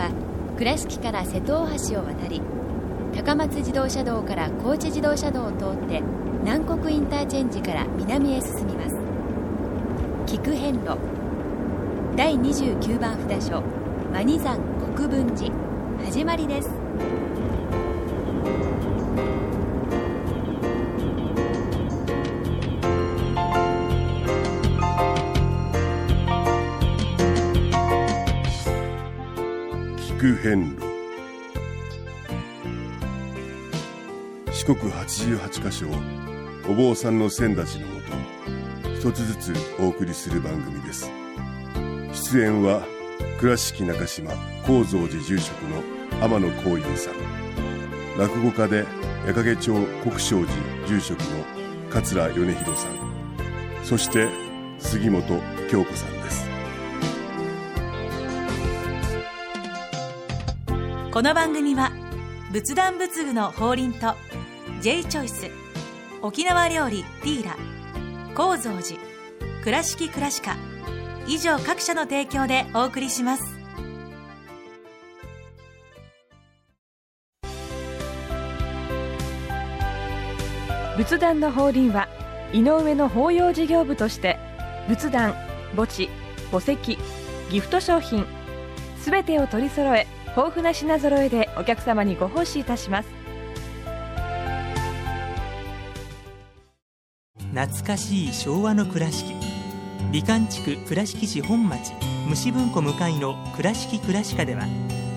は倉敷から瀬戸大橋を渡り高松自動車道から高知自動車道を通って南国インターチェンジから南へ進みます。菊遍路。第29番札所。マニ山国分寺。始まりです。遍路。四国八十八箇所をお坊さんの先立ちのもと一つずつお送りする番組です。出演は倉敷中島・高蔵寺住職の天野幸雄さん。落語家で矢掛町国正寺住職の桂米広さん。そして杉本京子さん。この番組は仏壇仏具の法輪と J チョイス沖縄料理ティーラ高蔵寺倉敷倉歯科以上各社の提供でお送りします。仏壇の法輪は井上の法要事業部として仏壇墓地墓石ギフト商品すべてを取り揃え豊富な品揃えでお客様にご奉仕いたします。懐かしい昭和の倉敷。美観地区倉敷市本町虫文庫向かいの「倉敷倉歯科」では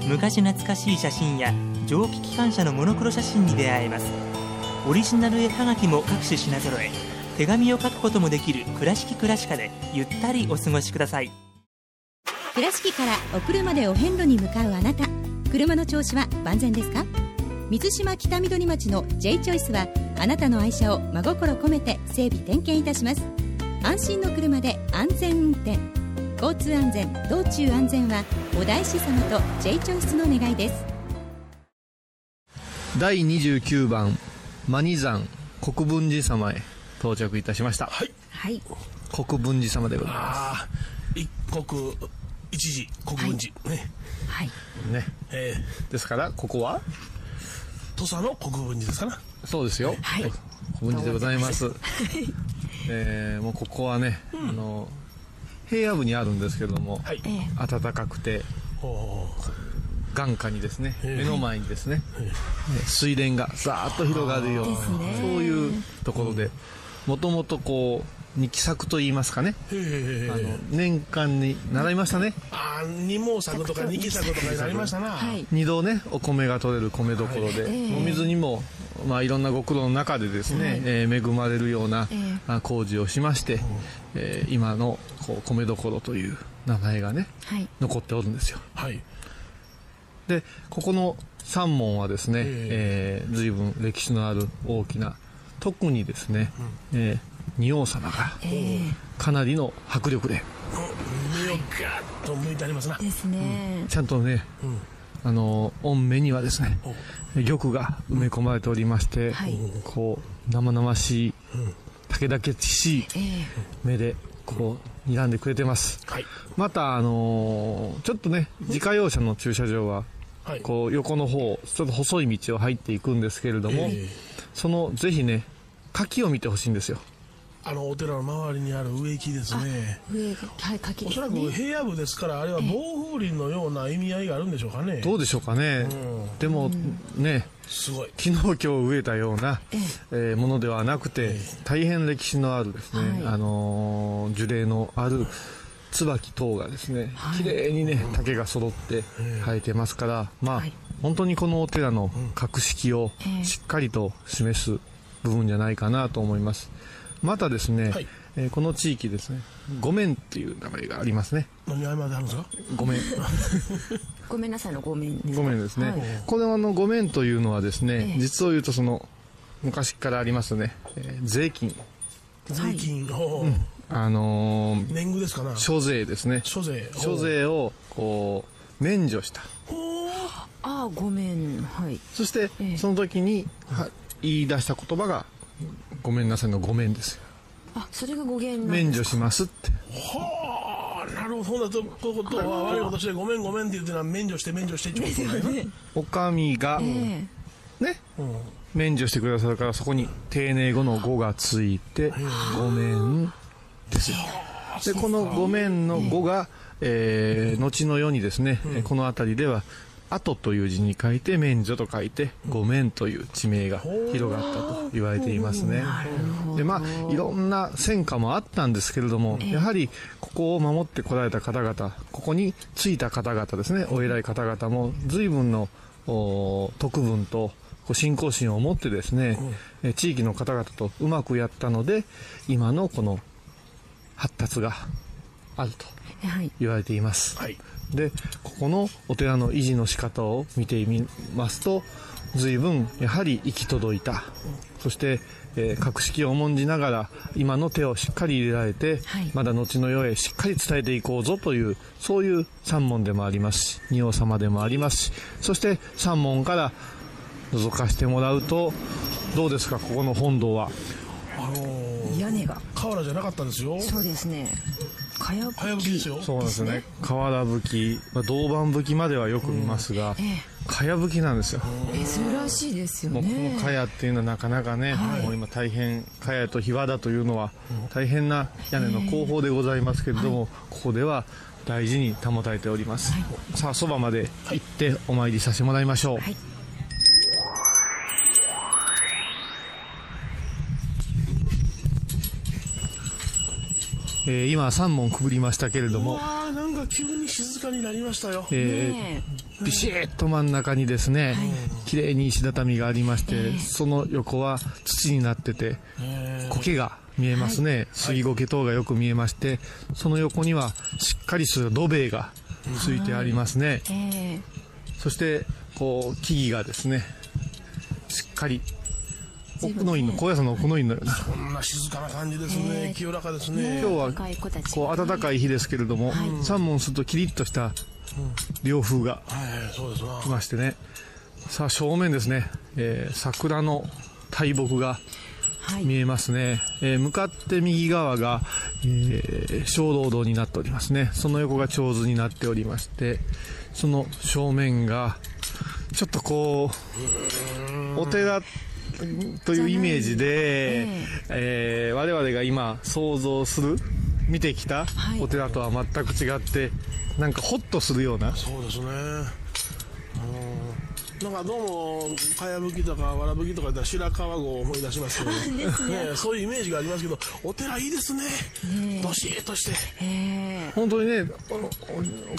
昔懐かしい写真や蒸気機関車のモノクロ写真に出会えます。オリジナル絵はがきも各種品揃え手紙を書くこともできる「倉敷倉歯科」でゆったりお過ごしください。倉敷からお車でお遍路に向かうあなた。車の調子は万全ですか？水島北緑町の J チョイスはあなたの愛車を真心込めて整備点検いたします。安心の車で安全運転。交通安全道中安全はお大師様と J チョイスの願いです。第29番マニ山国分寺様へ到着いたしました。はい。はい国分寺様でございまああ一国一時国分寺、ねはい。すね。えですからここは？ー、土佐の国分寺ですかな。そうですよ。はい。国分寺でございます。えーもうここはね、あの平野部にあるんですけれども、はい。え暖かくてお眼下にですね、ええ。目の前にですね、え水田がザーッと広がるような、そういうところでもともとこう二期作と言いますかね、あの年間に習いましたね。あー二毛作とか二期作とかになりましたな、はい。二度ねお米が取れる米どころで、お水にも、まあ、いろんなご苦労の中でですね、えー恵まれるような、工事をしまして、えー今のこう米どころという名前がねはい。残っておるんですよ。はい。でここの三門はですね、えー随分歴史のある大きな特にですね、えー仁王様がかなりの迫力で。目をガーッと向いてありますな。ですね、ちゃんとね、あの御目にはですね玉が埋め込まれておりまして、はい。こう生々しい、竹々しいえ目でこう睨んでくれてます。はい。またあのーちょっとね自家用車の駐車場ははい。こう横の方ちょっと細い道を入っていくんですけれども、え。そのぜひね柿を見てほしいんですよ。ーあのお寺の周りにある植木ですね。上がはい柿。おそらく平野部ですからあれは防風林のような意味合いがあるんでしょうかね。どうでしょうかね、でもねすごい。昨日今日植えたような、えーものではなくて、大変歴史のあるですね、あのー樹齢のある椿等がですね、綺麗にね竹が揃って生えてますから、まあ、本当にこのお寺の格式をしっかりと示す部分じゃないかなと思います。またですね、はい。えーこの地域ですね御面っていう名前がありますね。何謝ってはるんですか？御面 ごめんなさいのごめんです。ごめんですね、これはあのごめんというのはですね、実を言うとその昔からありますね、えー税金。税金、おー。あのー年貢ですかな？諸税ですね。諸税。諸税をこう免除した。ああごめん。はい。そしてええ。その時には言い出した言葉がごめんなさいのごめんですよ。あそれが語源なん免です除しますって。はああなるほど。ということは悪いことしてごめんごめんって言ってのは免除して免除してってことだよね。おかみが、ね、免除してくださるからそこに丁寧語の語がついてごめんですよ。でこのごめんの語が、えー、後の世にですね、うん、この辺りでは後という字に書いて免除と書いてごめんという地名が広がったと言われていますね。でまあいろんな戦火もあったんですけれどもやはりここを守ってこられた方々ここについた方々ですねお偉い方々も随分の特分と信仰心を持ってですね、地域の方々とうまくやったので今のこの発達があると言われています。はい、でここのお寺の維持の仕方を見てみますと随分やはり行き届いた。そして、えー、格式を重んじながら今の手をしっかり入れられて、はい、まだ後の世へしっかり伝えていこうぞというそういう三門でもありますし仁王様でもありますしそして三門から覗かせてもらうとどうですかここの本堂は？あのー、屋根が。瓦じゃなかったですよ。そうですねかやぶきそうですね。瓦吹き、まあ、銅板吹きまではよく見ますが、かやぶきなんですよ。珍しいですよね。もうこのかやっていうのはなかなかね、はい、もう今大変かやとひわだというのは大変な屋根の工法でございますけれども、ここでは大事に保たれております、はい、さあそばまで行ってお参りさせてもらいましょう、えー、今3問くぐりましたけれども。あなんか急に静かになりましたよ、えー、ビシッと真ん中にですね、はい、綺麗に石畳がありまして、えー、その横は土になってて、えー、苔が見えますね、はい、杉苔等がよく見えましてその横にはしっかりする土塀がついてありますね、はいえ。ー、そしてこう木々がですねしっかり奥の院の高野山の奥の院の。ようなそんな静かな感じですね。清らかですね。今日はこう暖かい日ですけれども、はい、3問するとキリッとした涼風が来ましてね。さあ正面ですね、えー、桜の大木が見えますね、はい、えー、向かって右側が、えー、小道道になっておりますね。その横が長図になっておりましてその正面がちょっとこうお寺 というイメージで、えー、えー、我々が今想像する見てきたお寺とは全く違って、なんかホッとするような。そうですねなんかどうもかやぶきとかわらぶきとか言ったら白川郷を思い出しますけど。ね。ねそういうイメージがありますけどお寺いいですね。どしっとして。本当にね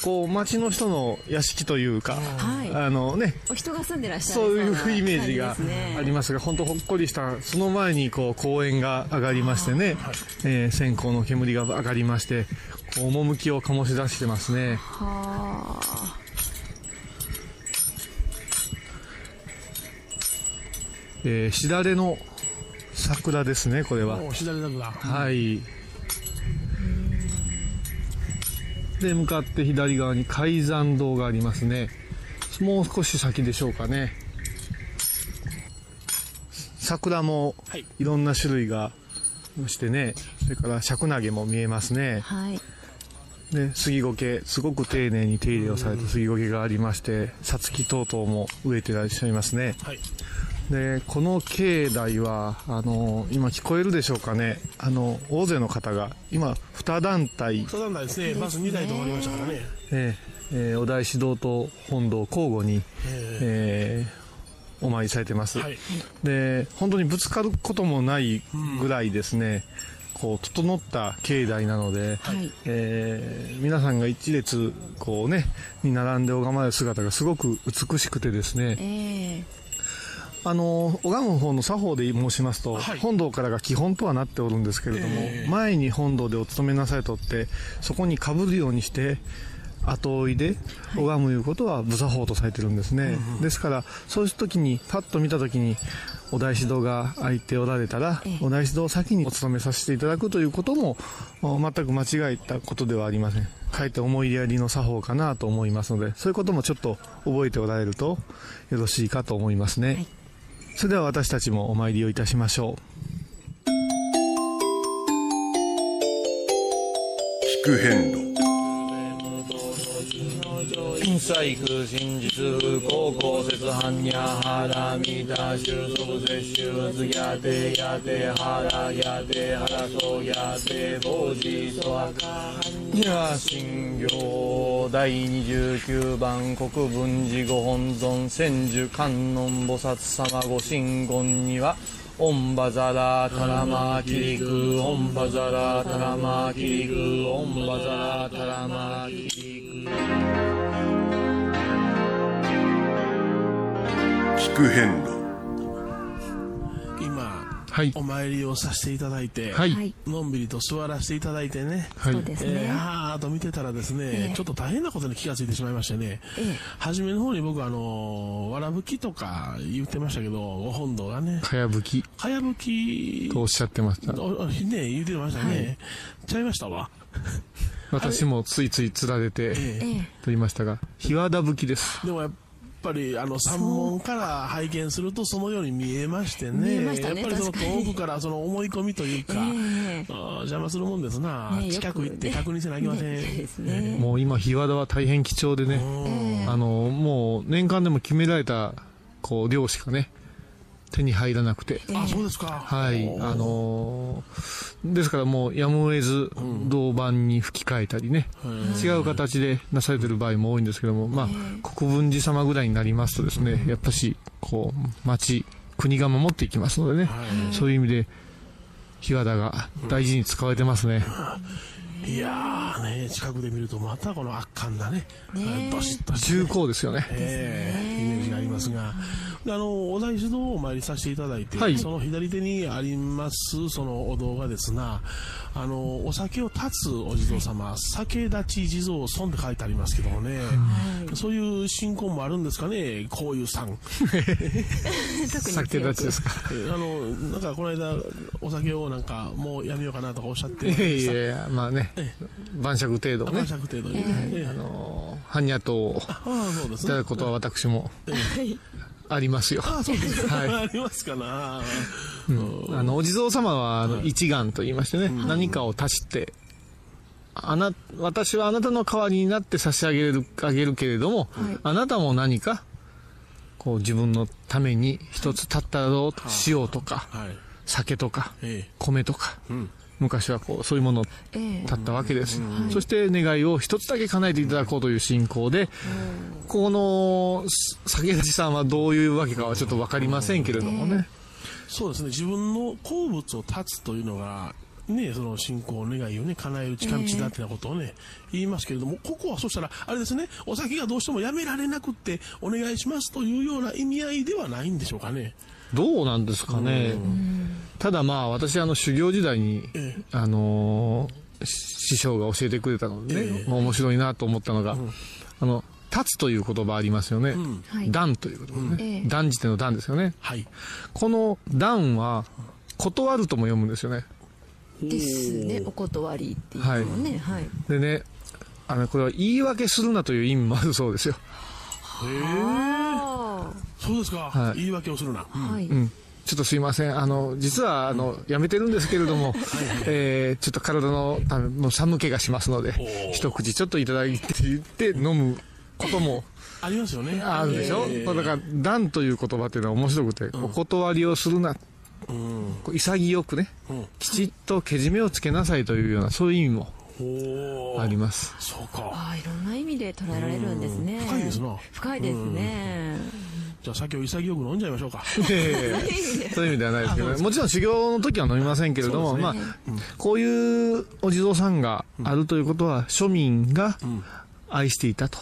こう町の人の屋敷というか、はい、あのねお人が住んでらっしゃるそういうイメージがありますが本当ほっこりしたその前にこう公園が上がりましてね、はい、えー、線香の煙が上がりまして趣を醸し出してますね。はあえー、しだれの桜ですね、これは。しだれ桜。はい。で、向かって左側に海山堂がありますね。もう少し先でしょうかね。桜もいろんな種類がしてね、それから尺投げも見えますね。はい。で、杉苔、すごく丁寧に手入れをされた杉苔がありまして、さつき等々も植えてらっしゃいますね。はい。でこの境内はあの今聞こえるでしょうかね。あの大勢の方が今2団体。2団体ですね。バス2台止まりましたからね。えー、えー、お大師堂と本堂交互に、えー、お参りされてます、はい、で本当にぶつかることもないぐらいですね、うん、こう整った境内なので、はい、えー、皆さんが一列こうねに並んで拝まれる姿がすごく美しくてですね、えーあの拝む方の作法で申しますと、はい、本堂からが基本とはなっておるんですけれども、えー、前に本堂でお勤めなさいとってそこにかぶるようにして後追いで拝むいうことは無作法とされてるんですね、はい、ですからそういう時にパッと見た時にお大師堂が空いておられたら、えー、お大師堂を先にお勤めさせていただくということも全く間違えたことではありません。かえって思いやりの作法かなと思いますのでそういうこともちょっと覚えておられるとよろしいかと思いますね、はいそれでは私たちもお参りをいたしましょう。聞く遍路金細工真実高校説般若波羅蜜多収束摂取仏やてやてはらやてはらそうやて坊主そはか般若心経第29番国分寺ご本尊千手観音菩薩様ご神言。にはオンバザラタラマキリクオンバザラタラマキリクオンバザラタラマキリク聞く遍路、はい。お参りをさせていただいて、はい。のんびりと座らせていただいてね、はい。そうですね。えー、はーっと見てたらですね、ちょっと大変なことに気がついてしまいましてね、初めの方に僕あのーわらぶきとか言ってましたけど、ご本堂がね、かやぶき。かやぶきとおっしゃってました。ね、言ってましたね。ちゃいましたわ。私もついついつられてええ。と言いましたが日和田ぶきです。でもやっぱりあの山門から拝見するとそのように見えましてね。ねやっぱりその遠くからその思い込みというか、えー邪魔するもんですな、ね近く行って確認せなきゃいけません、ね。もう今日和田は大変貴重でね。あのもう年間でも決められたこう量しかね手に入らなくて。あそうですか。はい、あのーですからもうやむを得ず銅板に吹き替えたりね、違う形でなされてる場合も多いんですけども、まあ、国分寺様ぐらいになりますとですね、やっぱし、こう、町、国が守っていきますのでね、そういう意味で、日和田が大事に使われてますね。いやーね近くで見るとまたこの圧巻だね。どしっと重厚ですよね。ええイメージがありますが、であのお大師堂をお参りさせていただいて、はい。その左手にありますそのお堂がですが、あのお酒を断つお地蔵様、酒立ち地蔵尊って書いてありますけどもね、そういう信仰もあるんですかね、こういうさん。酒立ちですか。えあのなんかこの間お酒をなんかもうやめようかなとかおっしゃっていやいや、まあね、晩酌程度ね。晩、酌程度に。あのー、般若糖をいただくことは私もありますよ。あそうですか、はい。ありますかな、あの、お地蔵様は、あの、一丸と言いましてね、何かを足して、あな、私はあなたの代わりになって差し上げる、あげるけれども、あなたも何か、こう自分のために一つ立ったろうと、塩とか、はい。酒とか、え米とか、ん昔はこう、そういうものをええ。立ったわけです。そして願いを一つだけ叶えていただこうという信仰で、この、酒立さんはどういうわけかはちょっとわかりませんけれどもね。そうですね。自分の好物を断つというのがね、その信仰願いをね叶える近道だってなことをね、言いますけれどもここはそしたらあれですね。お酒がどうしてもやめられなくってお願いしますというような意味合いではないんでしょうかね。どうなんですかね。ただまあ私あの修行時代に、えあのー師匠が教えてくれたのでね、面白いなと思ったのが、あの、立つという言葉ありますよね。はい断という言葉ね。ええ断じての断ですよね。はいこの断は、断るとも読むんですよね。ですね。お断りっていうのね。はい。でね、あの、これは言い訳するなという意味もあるそうですよ。あそうですか、はい言い訳をするな、あ。はい。うん。ちょっとすいません。あの、実は、あの、やめてるんですけれども、えー、ちょっと体のため、もう寒気がしますので、一口ちょっといただいて言って飲むこともありますよね。あるでしょ、ええこれだから、断という言葉っていうのは面白くて、お断りをするな。うん。潔くね、うん。きちっとけじめをつけなさいというような、そういう意味もあります。そうか。ああ、いろんな意味で捉えられるんですね。深いですな。深いですね。じゃあ酒を潔く飲んじゃいましょうか。ええそういう意味ではないですけどね。もちろん修行の時は飲みませんけれども、そうですまあ、こういうお地蔵さんがあるということは、庶民が愛していたと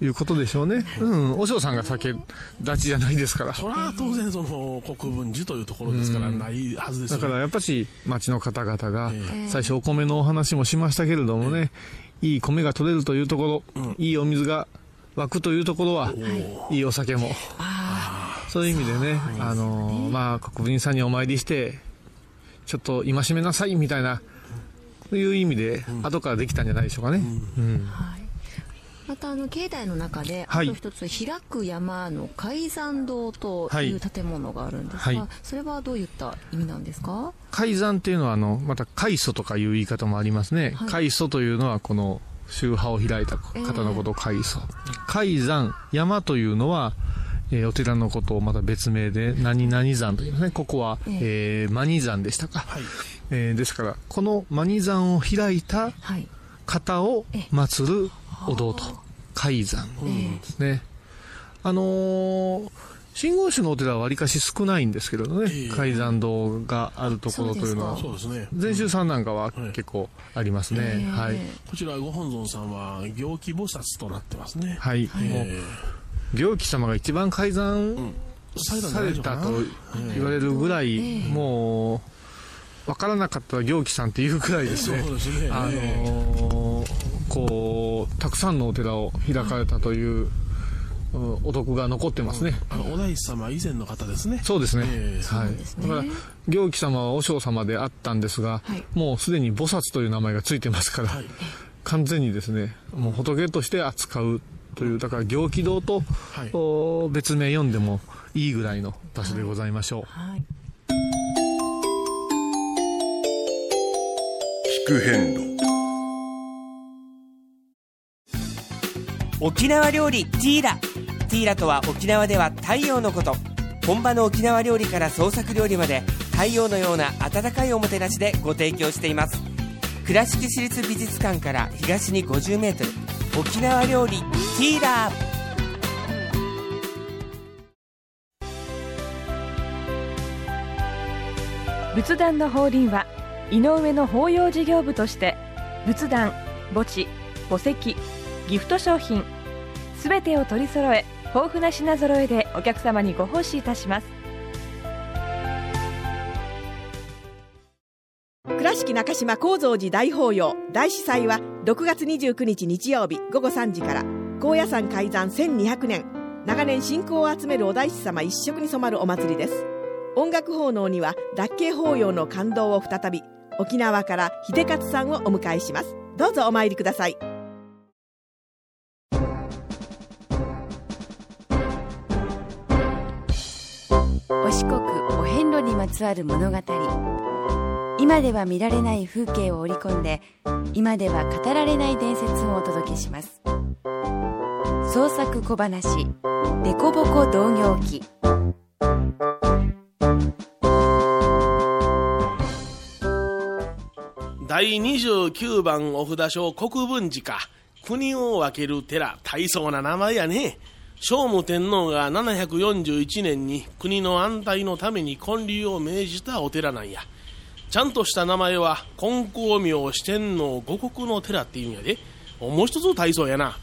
いうことでしょうね。うん、お嬢さんが酒立ちじゃないですから。それは当然その国分寺というところですからないはずですよね。だからやっぱし町の方々が最初お米のお話もしましたけれどもね、いい米が取れるというところ、いいお水が湧くというところは、い。いお酒も。そういう意味でね、あの、まあ、国分寺さんにお参りして、ちょっと戒めなさいみたいな、そういう意味で、後からできたんじゃないでしょうかね。うん。またあの境内の中で、はい。あと一つ開く山の海山堂という建物があるんですが、はい。それはどういった意味なんですか？海山っていうのは、あの、また海祖とかいう言い方もありますね。はい。海祖というのは、この、宗派を開いた方のことを海祖。海山、山というのは、えー、お寺のことをまた別名で、何々山というね、ここは、えー、マニ山でしたか。はい、えー、ですから、このマニ山を開いた方を祀るお堂と、海山ですね。あのー信号宗のお寺はわりかし少ないんですけどね、えー、海山堂があるところというのは、そうですね。禅宗さんなんかは結構ありますね。はい。こちらご本尊さんは行基菩薩となってますね。はい。もう行基様が一番改ざんされたと言われるぐらい、もう、分からなかったら行基さんっていうくらいですね。そうですね。あのこう、たくさんのお寺を開かれたという、お得が残ってますね。あの、お大師様以前の方ですね。そうですね。えー、はい。だから、行基様は和尚様であったんですが、はい、もうすでに菩薩という名前がついてますから、はい、完全にですね、もう仏として扱うという、だから行基堂と、はい、別名読んでもいいぐらいの場所でございましょう。はい、聞く変路沖縄料理ティーラ。ティーラとは沖縄では太陽のこと。本場の沖縄料理から創作料理まで太陽のような温かいおもてなしでご提供しています。倉敷市立美術館から東に 50m 沖縄料理ティーラ。ー仏壇の法輪は井上の法要事業部として仏壇墓地墓石ギフト商品。すべてを取り揃え豊富な品揃えでお客様にご奉仕いたします。倉敷中島幸三寺大法要大司祭は6月29日日曜日午後3時から。高野山開山1200年。長年信仰を集めるお大師様一色に染まるお祭りです。音楽奉納には脱慶法要の感動を再び沖縄から秀勝さんをお迎えします。どうぞお参りください。つわる物語。今では見られない風景を織り込んで今では語られない伝説をお届けします。創作小話「デコボコ同業記」第29番お札書国分寺か。国を分ける寺大層な名前やね。聖武天皇が741年に国の安泰のために建立を命じたお寺なんや。ちゃんとした名前は金光明四天王五国の寺っていうんやで。もう一つ体操やな。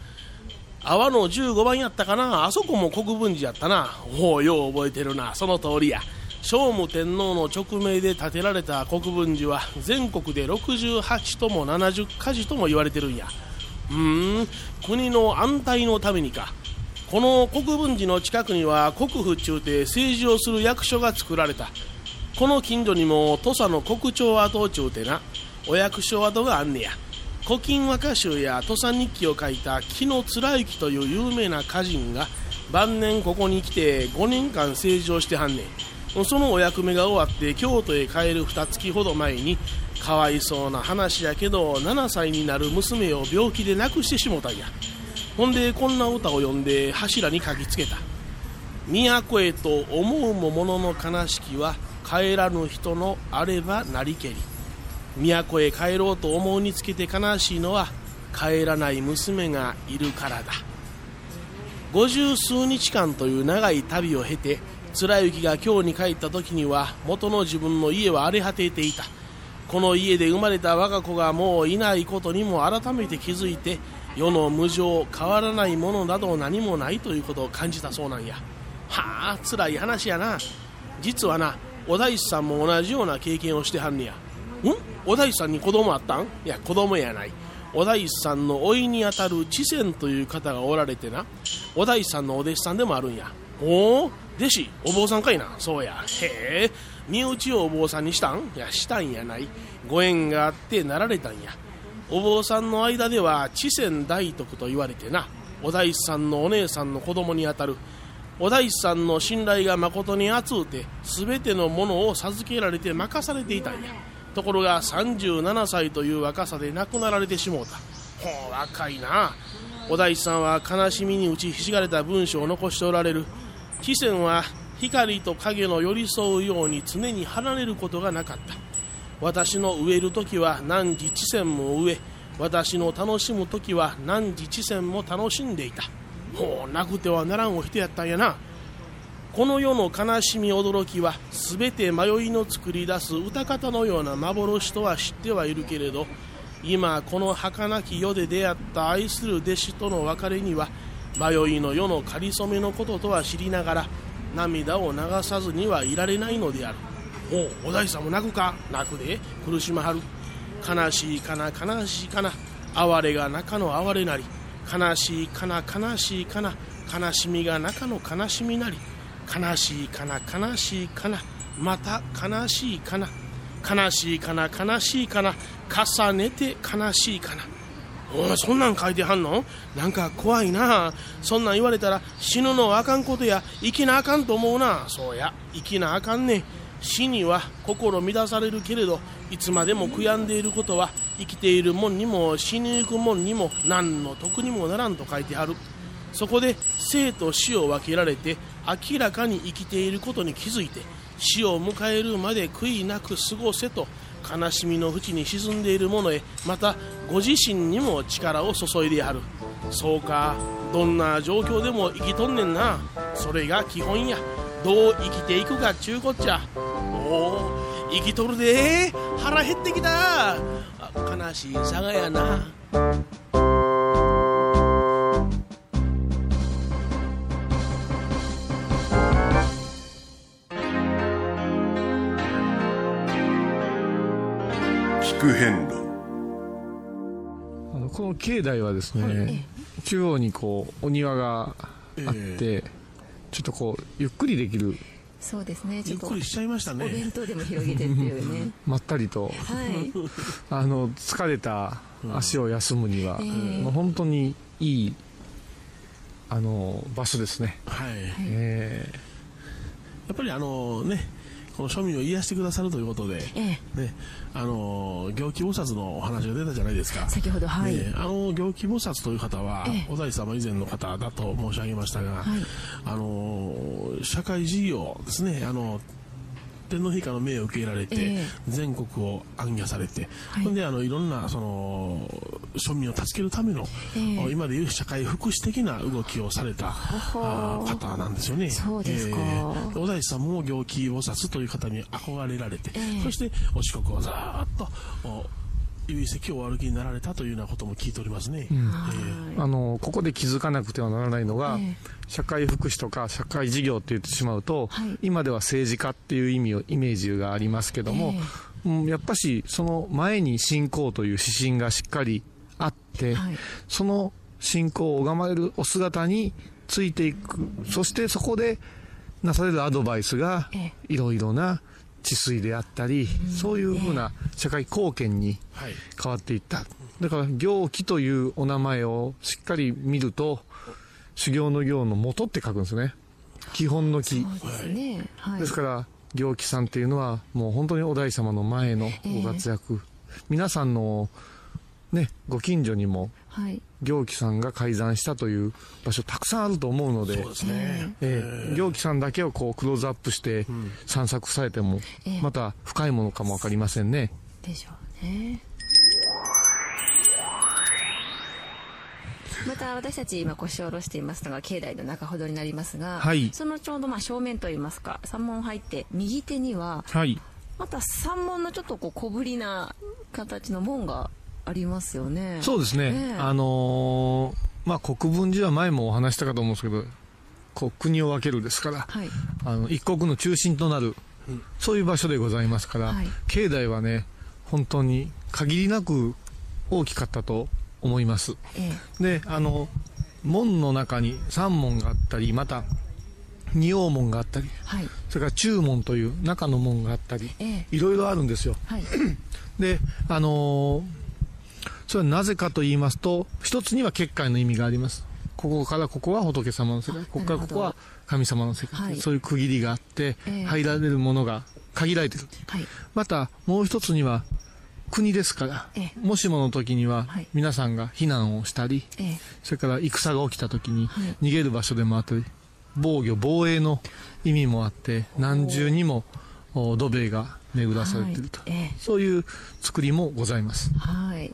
阿波の15番やったかなあそこも国分寺やったな。おお、よう覚えてるな。その通りや。聖武天皇の勅命で建てられた国分寺は全国で68とも70か寺とも言われてるんや。うーん、国の安泰のためにか。この国分寺の近くには国府中で政治をする役所が作られた。この近所にも土佐の国庁跡中でなお役所跡があんねや。古今和歌集や土佐日記を書いた木野貫之という有名な歌人が晩年ここに来て5年間政治をしてはんねん。そのお役目が終わって京都へ帰る2月ほど前にかわいそうな話やけど7歳になる娘を病気で亡くしてしもたんや。ほんでこんな歌を読んで柱に書きつけた。都へと思うもものの悲しきは帰らぬ人のあればなりけり。都へ帰ろうと思うにつけて悲しいのは帰らない娘がいるからだ。五十数日間という長い旅を経て貫之が京に帰った時には元の自分の家は荒れ果てていた。この家で生まれた我が子がもういないことにも改めて気づいて世の無常変わらないものなど何もないということを感じたそうなんや。はあ辛い話やな。実はなお大師さんも同じような経験をしてはんねや。ん？お大師さんに子供あったん？いや子供やない。お大師さんの甥いにあたる知仙という方がおられてなお大師さんのお弟子さんでもあるんや。おお弟子お坊さんかいな。そうや。へえ。身内をお坊さんにしたん？いやしたんやない。ご縁があってなられたんや。お坊さんの間では知仙大徳と言われてな。お大師さんのお姉さんの子供にあたる。お大師さんの信頼が誠に厚うて全てのものを授けられて任されていたんや。ところが37歳という若さで亡くなられてしもうた。ほう若いな。お大師さんは悲しみに打ちひしがれた文章を残しておられる。汽船は光と影の寄り添うように常に離れることがなかった。私の植える時は何時地線も植え私の楽しむ時は何時地線も楽しんでいた。ほうなくてはならんお人やったんやな。この世の悲しみ驚きは全て迷いの作り出す歌方のような幻とは知ってはいるけれど今この儚き世で出会った愛する弟子との別れには迷いの世のかりそめのこととは知りながら涙を流さずにはいられないのである。おお大師さんも泣くか？泣くで。苦しまはる。悲しいかな悲しいかな。哀れが中の哀れなり。悲しいかな悲しいかな。悲しみが中の悲しみなり。悲しいかな悲しいかな。また悲しいかな。悲しいかな悲しいかな。重ねて悲しいかな。お前そんなん書いてはんの？なんか怖いな。そんなん言われたら死ぬのあかんことや。生きなあかんと思うな。そうや。生きなあかんね死には心乱されるけれどいつまでも悔やんでいることは生きているもんにも死にゆくもんにも何の得にもならんと書いてある。そこで生と死を分けられて明らかに生きていることに気づいて死を迎えるまで悔いなく過ごせと悲しみの淵に沈んでいる者へまたご自身にも力を注いでやる。そうかどんな状況でも生きとんねんな。それが基本や。どう生きていくかっちゅうこっちゃ。生きとるで。腹減ってきた。悲しいさがやな。聞く遍路。あのこの境内はですね、中央にこうお庭があって、ちょっとこうゆっくりできるそうですね。ちょっとゆっくりしちゃいましたね。お弁当でも広げてっていうね。まったりと、はい。あの疲れた足を休むには、ええ。もう本当にいいあの場所ですね。はい、え。やっぱりあのねこの庶民を癒してくださるということで、えね、あの行基菩薩のお話が出たじゃないですか。先ほどはい。ねあの行基菩薩という方は、ええ。お大師様以前の方だと申し上げましたが、はい。あの社会事業ですねあの天皇陛下の命を受けられて、ええ。全国を行脚されて、はい。ほんであのいろんなその庶民を助けるための、ええ。今でいう社会福祉的な動きをされたあー。方なんですよね。そうですか。ええ。お大師さんも行基菩薩という方に憧れられて、ええ。そしてお四国をざーっとお由石をお歩きになられたというようなことも聞いておりますね。うん。ええ。あのここで気づかなくてはならないのが、え社会福祉とか社会事業って言ってしまうと、はい。今では政治家っていう意味をイメージがありますけども、うん、やっぱしその前に信仰という指針がしっかりあって、はい。その信仰を拝まれるお姿についていく。そしてそこでなされるアドバイスがえ。いろいろな治水であったり、そういうふうな社会貢献にはい変わっていった。だから、行基というお名前をしっかり見ると、修行の行の元って書くんですね。基本の木。そうですねはいですから、行基さんっていうのは、もう本当にお大師様の前のご活躍。皆さんの、ね、ご近所にも、はい行基さんが改ざんしたという場所たくさんあると思うので、そうですね。ええ行基さんだけをこうクローズアップして散策されても、ええまた深いものかもわかりませんね。でしょうねまた私たち今腰を下ろしていますのが境内の中ほどになりますが、はいそのちょうどまあ正面といいますか山門入って右手にははい。また山門のちょっとこう小ぶりな形の門がありますよね。そうですね、ええ。あのーまあ国分寺は前もお話したかと思うんですけどこう国を分けるですから、はい。あの一国の中心となる、そういう場所でございますから、はい。境内はね本当に限りなく大きかったと思います。えであの門の中に三門があったりまた仁王門があったりはい。それから中門という中の門があったりええ。いろいろあるんですよ。はい。で、あのーそれはなぜかと言いますと、一つには結界の意味があります。ここからここは仏様の世界、ここからここは神様の世界、はい。そういう区切りがあって、ええ。入られるものが限られてる。はい。また、もう一つには、国ですから、えもしもの時にははい。皆さんが避難をしたり、ええ。それから戦が起きた時にはい。逃げる場所でもあったり、防御防衛の意味もあって何重にもお土塀が巡らされてい。ると、そういう作りもございます。はい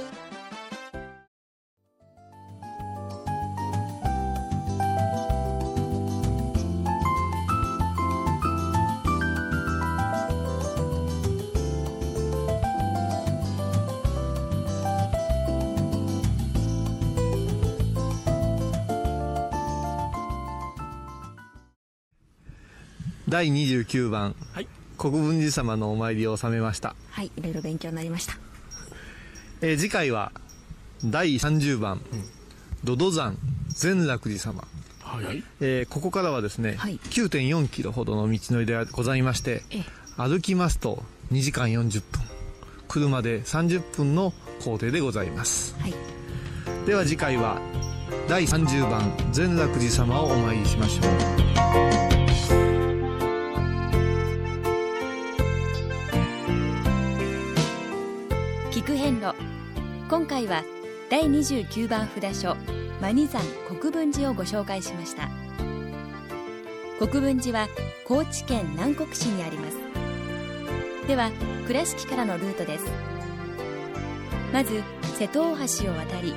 第29番、はい。国分寺様のお参りを収めました、はいいろいろ勉強になりました。えー次回は第30番、土土山善楽寺様。はい。はいえーここからはですね、はい。9.4キロほどの道のりでございましてええ。歩きますと2時間40分。車で30分の工程でございます。はい。では次回は第30番善楽寺様をお参りしましょう今回は第29番札所マニ山国分寺をご紹介しました。国分寺は高知県南国市にあります。では倉敷からのルートです。まず瀬戸大橋を渡り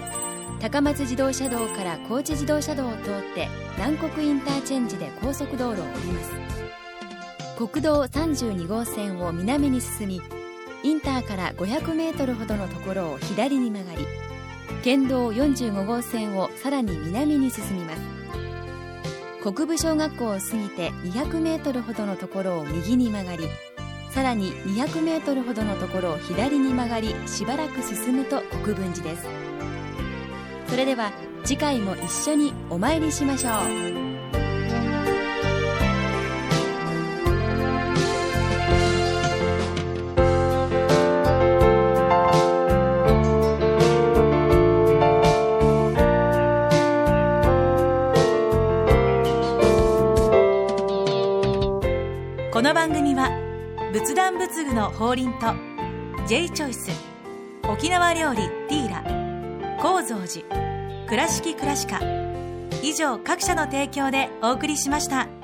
高松自動車道から高知自動車道を通って南国インターチェンジで高速道路を降ります。国道32号線を南に進みインターから500メートルほどのところを左に曲がり県道45号線をさらに南に進みます。国分小学校を過ぎて200メートルほどのところを右に曲がりさらに200メートルほどのところを左に曲がりしばらく進むと国分寺です。それでは次回も一緒にお参りしましょう。仏壇仏具の法輪と J チョイス沖縄料理ティーラ高蔵寺倉敷倉歯科以上各社の提供でお送りしました。